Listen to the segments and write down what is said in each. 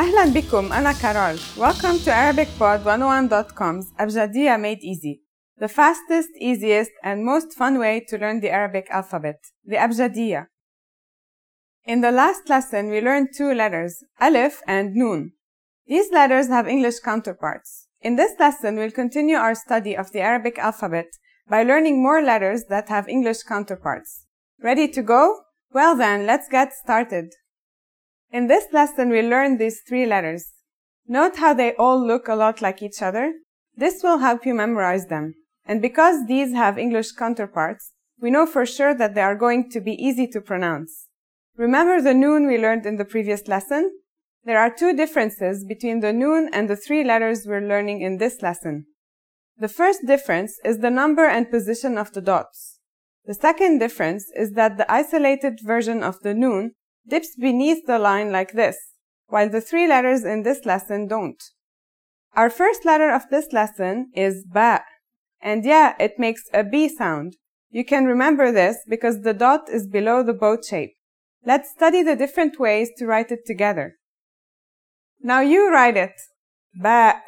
أهلا بكم أنا كارول. Welcome to ArabicPod101.com's Abjadiyya Made Easy. The fastest, easiest and most fun way to learn the Arabic alphabet. The Abjadiyya. In the last lesson we learned two letters Alif and Noon These letters have English counterparts. In this lesson we'll continue our study of the Arabic alphabet by learning more letters that have English counterparts. Ready to go? Well then, let's get started. In this lesson, we learned these three letters. Note how they all look a lot like each other? This will help you memorize them. And because these have English counterparts, we know for sure that they are going to be easy to pronounce. Remember the noon we learned in the previous lesson? There are two differences between the noon and the three letters we're learning in this lesson. The first difference is the number and position of the dots. The second difference is that the isolated version of the noon dips beneath the line like this, while the three letters in this lesson don't. Our first letter of this lesson is ba, and yeah, it makes a B sound. You can remember this because the dot is below the boat shape. Let's study the different ways to write it together. Now you write it. Ba.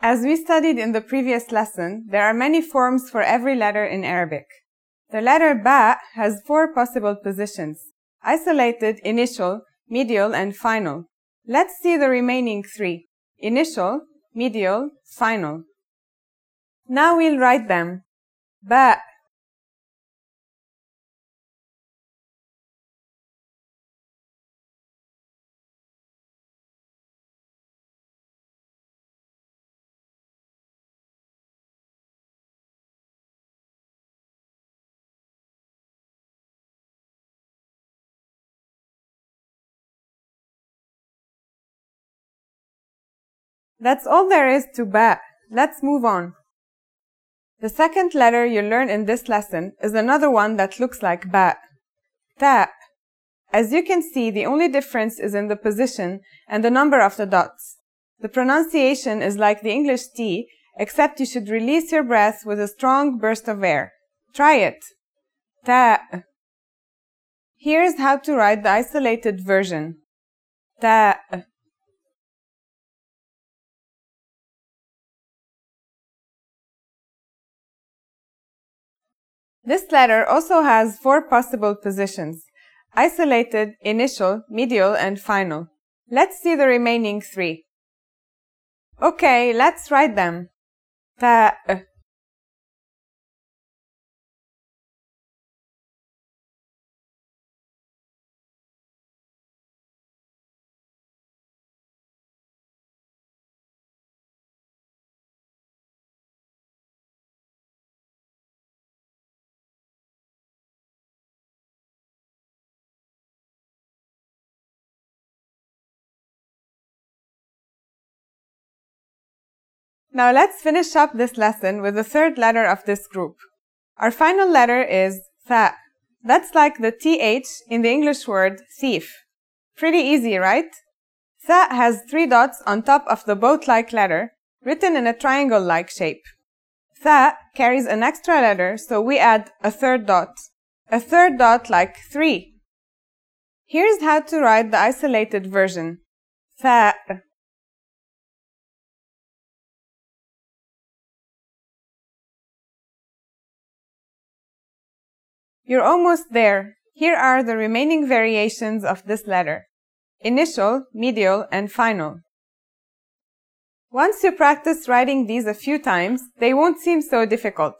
As we studied in the previous lesson, there are many forms for every letter in Arabic. The letter ba has four possible positions. Isolated, initial, medial, and final. Let's see the remaining three. Initial, medial, final. Now we'll write them. Ba. That's all there is to ba. Let's move on. The second letter you learn in this lesson is another one that looks like ba. Ta. As you can see, the only difference is in the position and the number of the dots. The pronunciation is like the English T, except you should release your breath with a strong burst of air. Try it. Ta. Here's how to write the isolated version. Ta. This letter also has four possible positions. Isolated, initial, medial, and final. Let's see the remaining three. Okay, let's write them. Ta. Uh, Now let's finish up this lesson with the third letter of this group. Our final letter is tha. That's like the th in the English word thief. Pretty easy, right? Tha has three dots on top of the boat-like letter, written in a triangle-like shape. Tha carries an extra letter, so we add a third dot. A third dot like three. Here's how to write the isolated version. Tha. You're almost there. Here are the remaining variations of this letter. Initial, medial, and final. Once you practice writing these a few times, they won't seem so difficult.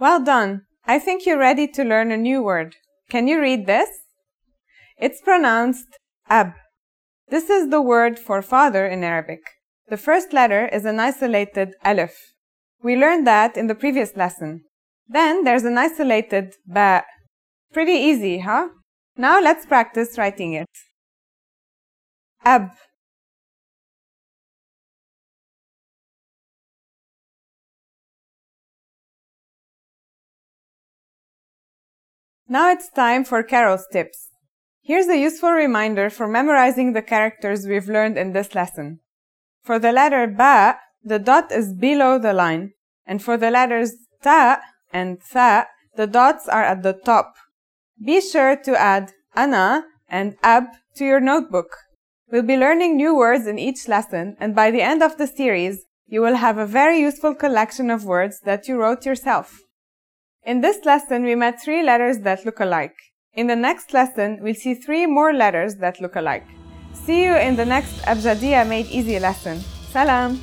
Well done. I think you're ready to learn a new word. Can you read this? It's pronounced ab. This is the word for father in Arabic. The first letter is an isolated alif. We learned that in the previous lesson. Then there's an isolated ba. Pretty easy, huh? Now let's practice writing it. Ab. Now it's time for Carol's tips. Here's a useful reminder for memorizing the characters we've learned in this lesson. For the letter ba, the dot is below the line, and for the letters ta and tha, the dots are at the top. Be sure to add ana and ab to your notebook. We'll be learning new words in each lesson, and by the end of the series, you will have a very useful collection of words that you wrote yourself. In this lesson, we met three letters that look alike. In the next lesson, we'll see three more letters that look alike. See you in the next Abjadiyya Made Easy lesson. Salam!